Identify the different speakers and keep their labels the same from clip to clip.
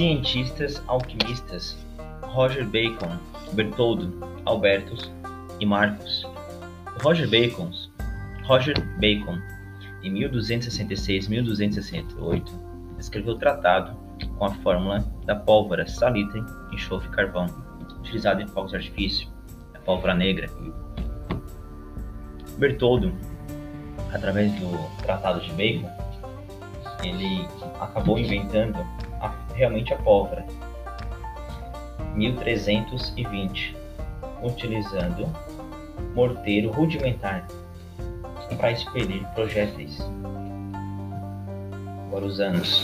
Speaker 1: cientistas alquimistas Roger Bacon, Bertoldo, Albertus e Marcos. Roger Bacon, Roger Bacon, em 1266-1268, escreveu o tratado com a fórmula da pólvora, salitre, enxofre e carvão, utilizada em fogos de artifício, a pólvora negra. Bertoldo, através do Tratado de Bacon, ele acabou inventando realmente a pólvora. 1320, utilizando morteiro rudimentar para expelir projéteis. Agora os anos.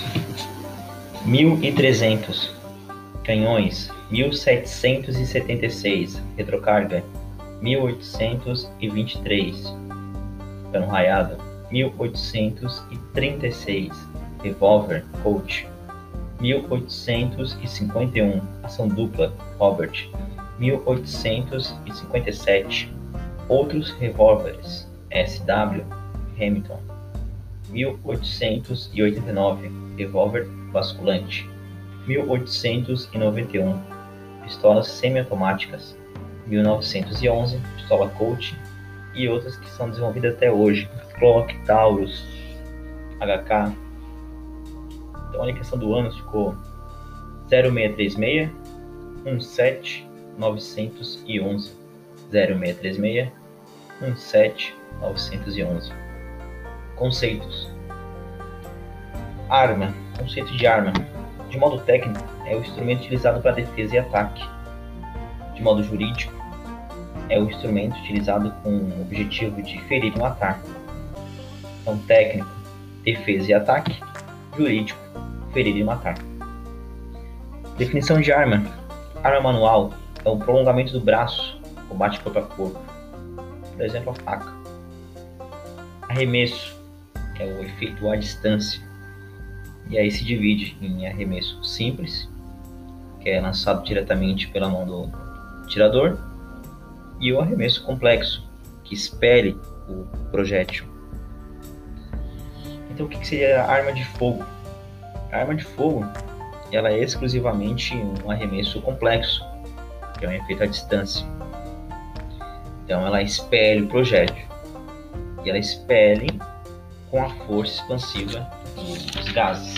Speaker 1: 1300, canhões. 1776, retrocarga. 1823, cano raiado. 1836, revólver Colt. 1851, ação dupla Robert. 1857, outros revólveres SW Hamilton. 1889, revólver basculante. 1891, pistolas semiautomáticas. 1911, pistola Colt e outras que são desenvolvidas até hoje, Glock, Taurus, HK. A questão do ano ficou 0636 17911 0636 17911 Conceitos Arma, conceito de arma. De modo técnico, é o instrumento utilizado para defesa e ataque. De modo jurídico, é o instrumento utilizado com o objetivo de ferir e matar. Então, técnico, defesa e ataque. Jurídico, ferir e matar. Definição de arma. Arma manual é o prolongamento do braço, combate corpo a corpo. Por exemplo, a faca. Arremesso é o efeito à distância. E aí se divide em arremesso simples, que é lançado diretamente pela mão do tirador, e o arremesso complexo, que espere o projétil. Então, o que seria a arma de fogo? A arma de fogo ela é exclusivamente um arremesso complexo, que é um efeito à distância. Então, ela expele o projétil e ela expele com a força expansiva dos gases.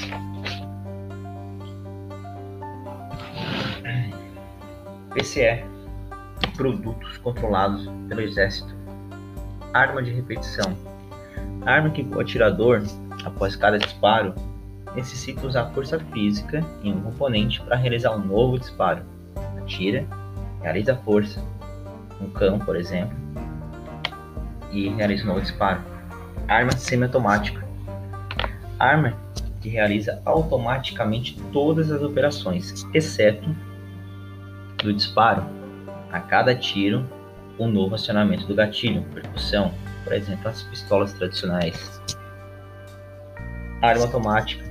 Speaker 1: PCE produtos controlados pelo exército. Arma de repetição. Arma que o atirador, após cada disparo, necessita usar força física em um componente para realizar um novo disparo. Atira, realiza força, um cão, por exemplo, e realiza um novo disparo. Arma semiautomática. Arma que realiza automaticamente todas as operações, exceto do disparo a cada tiro um novo acionamento do gatilho, percussão, por exemplo, as pistolas tradicionais. Arma automática,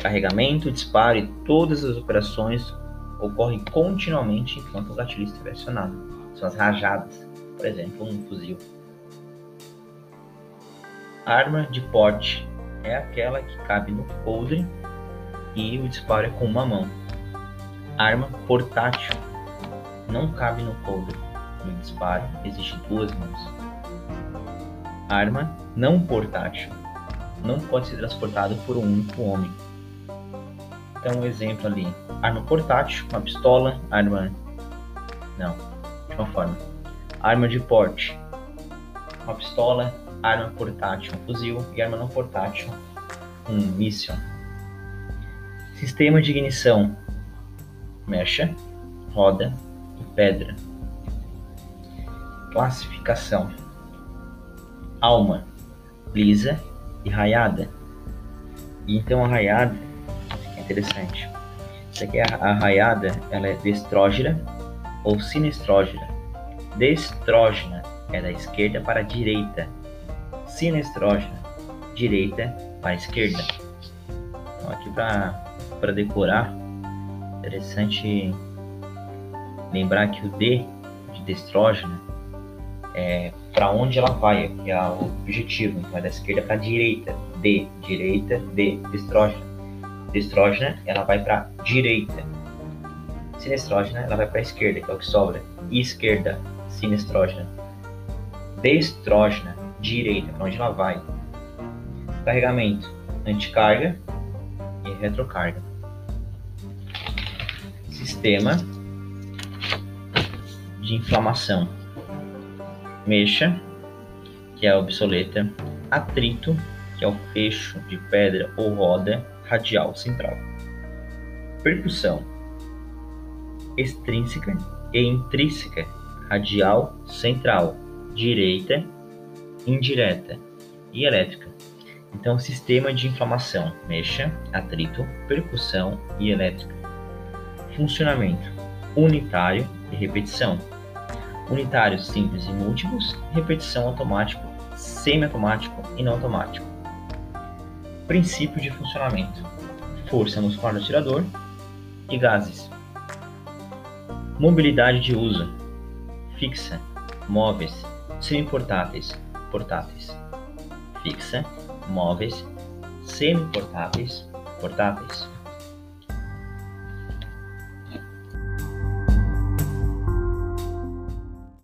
Speaker 1: carregamento, disparo e todas as operações ocorrem continuamente enquanto o gatilho estiver acionado. São as rajadas, por exemplo, um fuzil. Arma de porte é aquela que cabe no coldre e o disparo é com uma mão. Arma portátil não cabe no coldre. No disparo, existem duas mãos. Arma não portátil. Não pode ser transportado por um único homem. Então, um exemplo ali: arma portátil, uma pistola, arma. Não, de uma forma. Arma de porte, uma pistola, arma portátil, um fuzil, e arma não portátil, um míssil. Sistema de ignição: mecha, roda, pedra. Classificação: alma, lisa e raiada. E então a raiada interessante. Isso aqui é a raiada, ela é destrógena ou sinestrógena. Destrógena é da esquerda para a direita. Sinestrógena, direita para a esquerda. Então aqui para decorar, interessante lembrar que o D de destrógeno é para onde ela vai, que é o objetivo. Então é da esquerda para a direita. D, direita, D, destrógeno. Destrógena, ela vai para direita. Sinestrógena, ela vai para esquerda, que é o que sobra. Esquerda, sinestrógena. Destrógena, direita, para onde ela vai. Carregamento, anticarga e retrocarga. Sistema de inflamação. Mexa, que é obsoleta. Atrito, que é o fecho de pedra ou roda radial central. Percussão extrínseca e intrínseca, radial central, direita, indireta e elétrica. Então, sistema de inflamação, mexa, atrito, percussão e elétrica. Funcionamento unitário e repetição. Unitário simples e múltiplos, repetição automático, semiautomático e não automático. Princípio de funcionamento: força muscular do tirador e gases. Mobilidade de uso: fixa, móveis, semi-portáteis, portáteis. Fixa, móveis, semi-portáteis, portáteis.